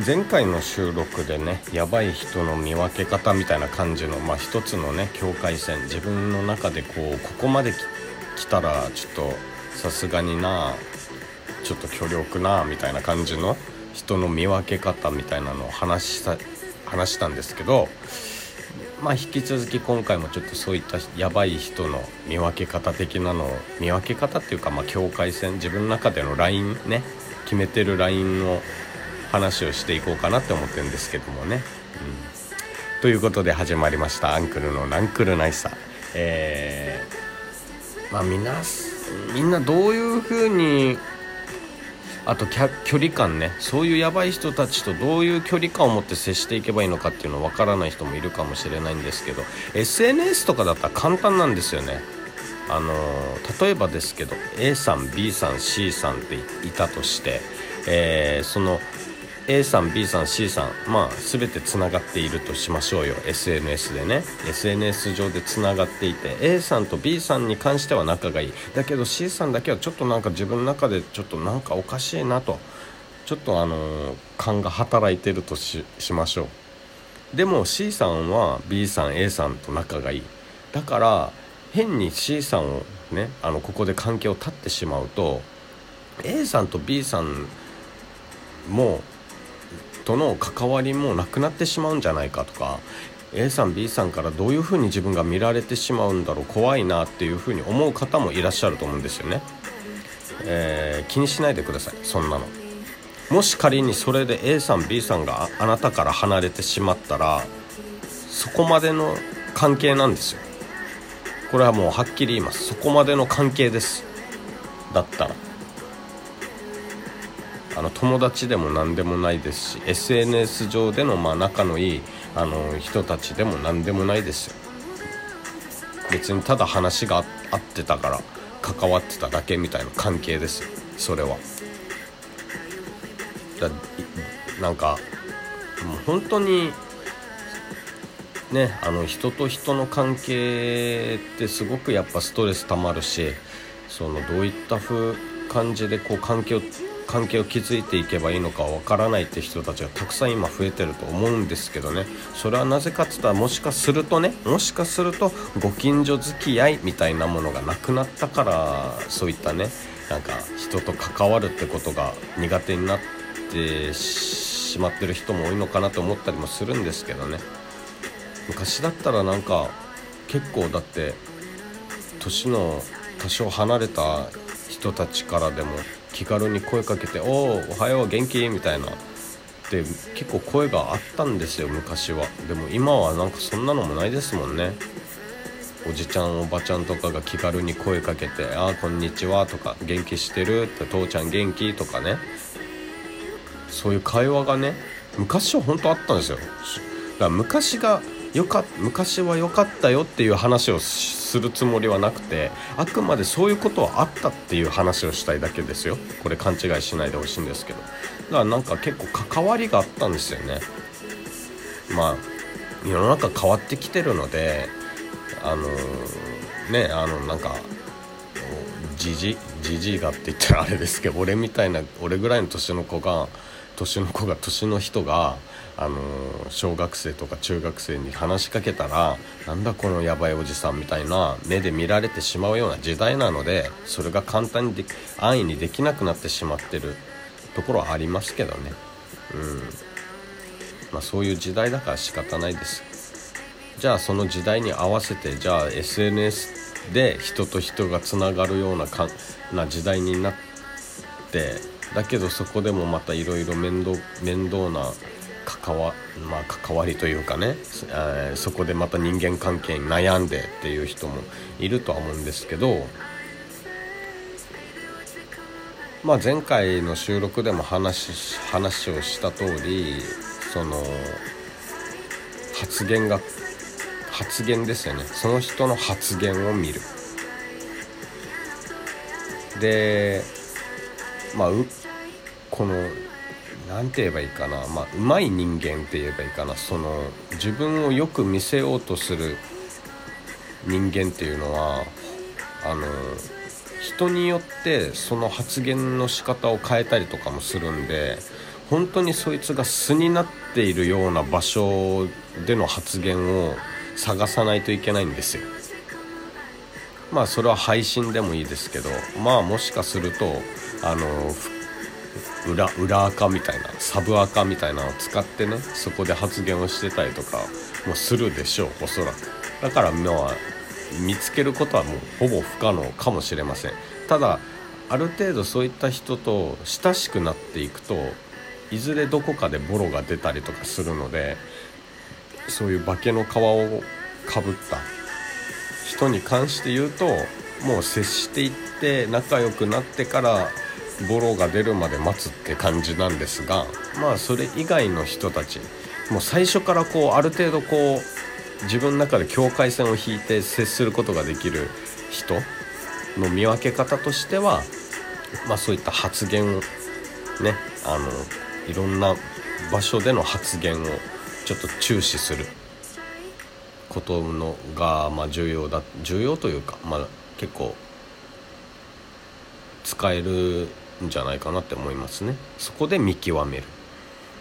前回の収録でねやばい人の見分け方みたいな感じの、まあ、一つのね境界線自分の中でこうここまで来たらちょっとさすがになちょっと距離置くなみたいな感じの人の見分け方みたいなのを話した話したんですけどまあ引き続き今回もちょっとそういったやばい人の見分け方的なのを見分け方っていうかまあ境界線自分の中でのラインね決めてるラインを話をしていこうかなって思ってるんですけどもね。うん、ということで始まりました「アンクルのナンクルナイサー」えー、まあみんなみんなどういう風にあと距離感ね。そういうやばい人たちとどういう距離感を持って接していけばいいのかっていうのわからない人もいるかもしれないんですけど SNS とかだったら簡単なんですよね。あの例えばですけど A さん B さん C さんっていたとして、えー、その A さん B さん C さんまあ全てつながっているとしましょうよ。SNS でね。SNS 上でつながっていて A さんと B さんに関しては仲がいい。だけど C さんだけはちょっとなんか自分の中でちょっとなんかおかしいなと。ちょっとあの勘が働いてるとしましょう。でも C さんは B さん A さんと仲がいい。だから変に C さんをねあのここで関係を断ってしまうと A さんと B さんもとの関わりもなくなってしまうんじゃないかとか A さん B さんからどういうふうに自分が見られてしまうんだろう怖いなっていうふうに思う方もいらっしゃると思うんですよね、えー、気にしないでくださいそんなの。もし仮にそれで A さん B さんがあなたから離れてしまったらそこまでの関係なんですよ。これはもうはっきり言います。そこまでの関係です。だったら。あの友達でも何でもないですし SNS 上でのまあ仲のいいあの人たちでも何でもないですよ。別にただ話が合ってたから関わってただけみたいな関係ですよ。それは。だなんかもう本当にねあの人と人の関係ってすごくやっぱストレスたまるしそのどういった風感じでこう関係を関係を築いていけばいいのかわからないって人たちがたくさん今増えてると思うんですけどね。それはなぜかっつったらもしかするとねもしかするとご近所付き合いみたいなものがなくなったからそういったねなんか人と関わるってことが苦手になってしまってる人も多いのかなと思ったりもするんですけどね。昔だったらなんか結構だって年の多少離れた人たちからでも気軽に声かけて「おおおはよう元気?」みたいなって結構声があったんですよ昔はでも今はなんかそんなのもないですもんねおじちゃんおばちゃんとかが気軽に声かけて「ああこんにちは」とか「元気してる?」って「父ちゃん元気?」とかねそういう会話がね昔は本当あったんですよだから昔がよか昔は良かったよっていう話をするつもりはなくてあくまでそういうことはあったっていう話をしたいだけですよ。これ勘違いしないでほしいんですけど。だからなんか結構関わりがあったんですよね。まあ世の中変わってきてるのであのねあのなんかじじじじいがって言ったらあれですけど俺みたいな俺ぐらいの年の子が年の子が年の人があの小学生とか中学生に話しかけたらなんだこのやばいおじさんみたいな目で見られてしまうような時代なのでそれが簡単にで安易にできなくなってしまってるところはありますけどね。うん。まあそういう時代だから仕方ないです。じゃあその時代に合わせてじゃあ SNS で人と人がつながるようなかな時代になってだけどそこでもまたいろいろ面倒面倒な関わ,、まあ、関わりというかね、えー、そこでまた人間関係に悩んでっていう人もいるとは思うんですけど、まあ、前回の収録でも話話をした通りその発言が発言ですよね。その人の発言を見る。でまあうこの何て言えばいいかな。まあうまい人間って言えばいいかな。その自分をよく見せようとする人間っていうのはあの人によってその発言の仕方を変えたりとかもするんで本当にそいつが素になっているような場所での発言を探さないといけないんですよ。まあそれは配信でもいいですけどまあもしかするとあの裏裏垢みたいなサブ垢みたいなのを使ってねそこで発言をしてたりとかもするでしょうおそらく。だからまあ見つけることはもうほぼ不可能かもしれません。ただある程度そういった人と親しくなっていくといずれどこかでボロが出たりとかするのでそういう化けの皮をかぶった人に関して言うともう接していって仲良くなってからボロが出るまで待つって感じなんですがまあそれ以外の人たちもう最初からこうある程度こう自分の中で境界線を引いて接することができる人の見分け方としては、まあ、そういった発言をねあのいろんな場所での発言をちょっと注視することのが、まあ、重要だ重要というか、まあ、結構使えるんじゃないかなって思いますね。そこで見極める。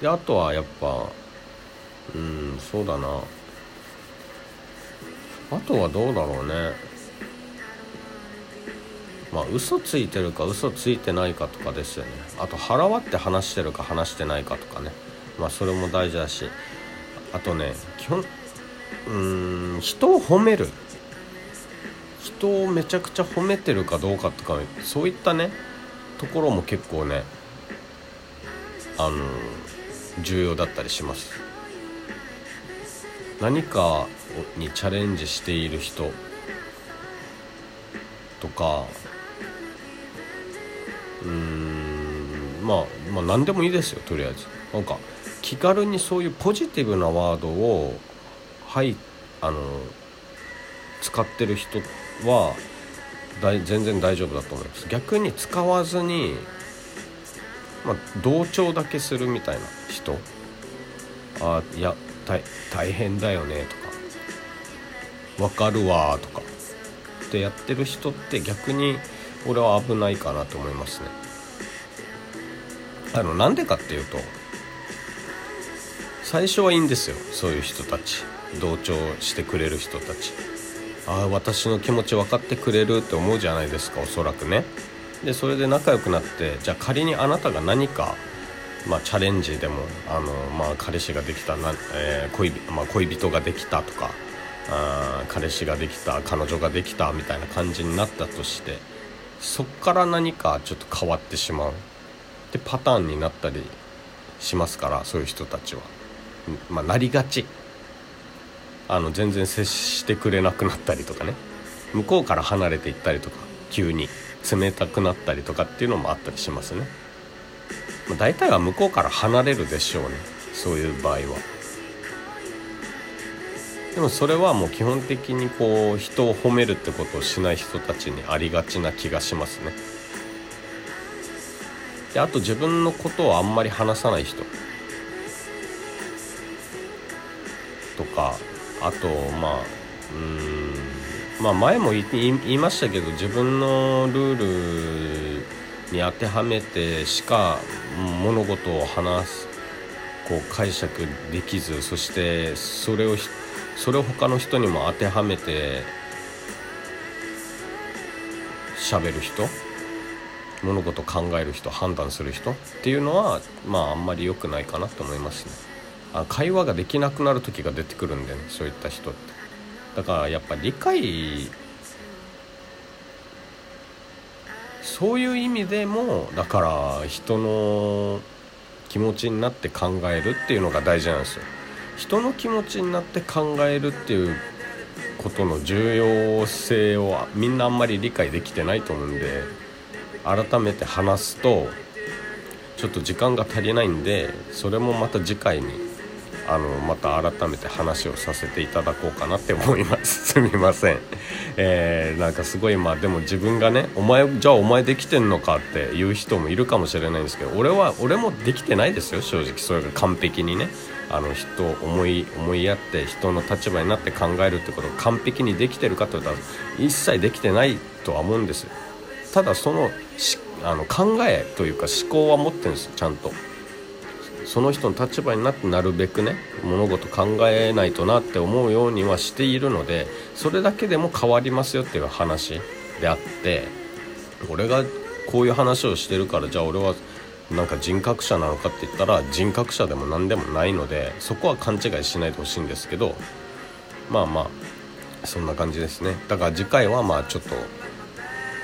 であとはやっぱうんそうだな。あとはどうだろうね。まあ嘘ついてるか嘘ついてないかとかですよね。あと腹割って話してるか話してないかとかね。まあそれも大事だし。あとね基本うん人を褒める。人をめちゃくちゃ褒めてるかどうかとかそういったねところも結構ねあの重要だったりします。何かにチャレンジしている人とかうーんまあまあ何でもいいですよとりあえず。なんか気軽にそういうポジティブなワードをはいあの使ってる人は全然大丈夫だと思います。逆に使わずに、まあ、同調だけするみたいな人。あいや大変だよねとか。分かるわとか。ってやってる人って逆に俺は危ないかなと思いますね。あのなんでかっていうと最初はいいんですよそういう人たち。同調してくれる人たち。ああ私の気持ち分かってくれるって思うじゃないですかおそらくね。でそれで仲良くなってじゃあ仮にあなたが何か、まあ、チャレンジでもあの、まあ、彼氏ができたな、えー、恋,、まあ、恋人ができたとかあ彼氏ができた彼女ができたみたいな感じになったとしてそっから何かちょっと変わってしまう。ってパターンになったりしますからそういう人たちは、まあ、なりがち。あの全然接してくれなくなったりとかね。向こうから離れていったりとか急に。冷たくなったりとかっていうのもあったりしますね、まあ、大体は向こうから離れるでしょうね。そういう場合は。でもそれはもう基本的にこう人を褒めるってことをしない人たちにありがちな気がしますね。であと自分のことをあんまり話さない人。とかあとまあうんまあ前も言いましたけど自分のルールに当てはめてしか物事を話すこう解釈できずそしてそれをそれを他の人にも当てはめて喋る人物事考える人判断する人っていうのはまああんまり良くないかなと思いますね。あ会話ができなくなる時が出てくるんでねそういった人って。だからやっぱ理解そういう意味でもだから人の気持ちになって考えるっていうのが大事なんですよ。人の気持ちになって考えるっていうことの重要性をみんなあんまり理解できてないと思うんで改めて話すとちょっと時間が足りないんでそれもまた次回にあのまた改めて話をさせていただこうかなって思います。すみません。えー、なんかすごいまあでも自分がねお前じゃあお前できてんのかって言う人もいるかもしれないんですけど俺は俺もできてないですよ正直。それが完璧にね。あの人を思い思いやって人の立場になって考えるってことを完璧にできてるかといったら一切できてないとは思うんですただそのあの考えというか思考は持ってるんですちゃんと。その人の立場になってなるべくね物事考えないとなって思うようにはしているのでそれだけでも変わりますよっていう話であって俺がこういう話をしてるからじゃあ俺はなんか人格者なのかって言ったら人格者でも何でもないのでそこは勘違いしないでほしいんですけどまあまあそんな感じですね。だから次回はまあちょっと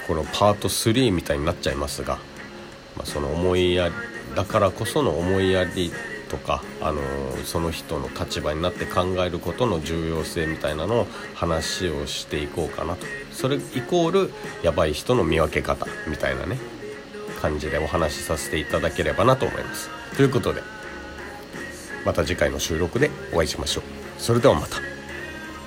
このパート3みたいになっちゃいますが、まあ、その思いやりだからこその思いやりとか、あのー、その人の立場になって考えることの重要性みたいなのを話をしていこうかなと。それイコールやばい人の見分け方みたいなね感じでお話しさせていただければなと思います。ということでまた次回の収録でお会いしましょう。それではまた。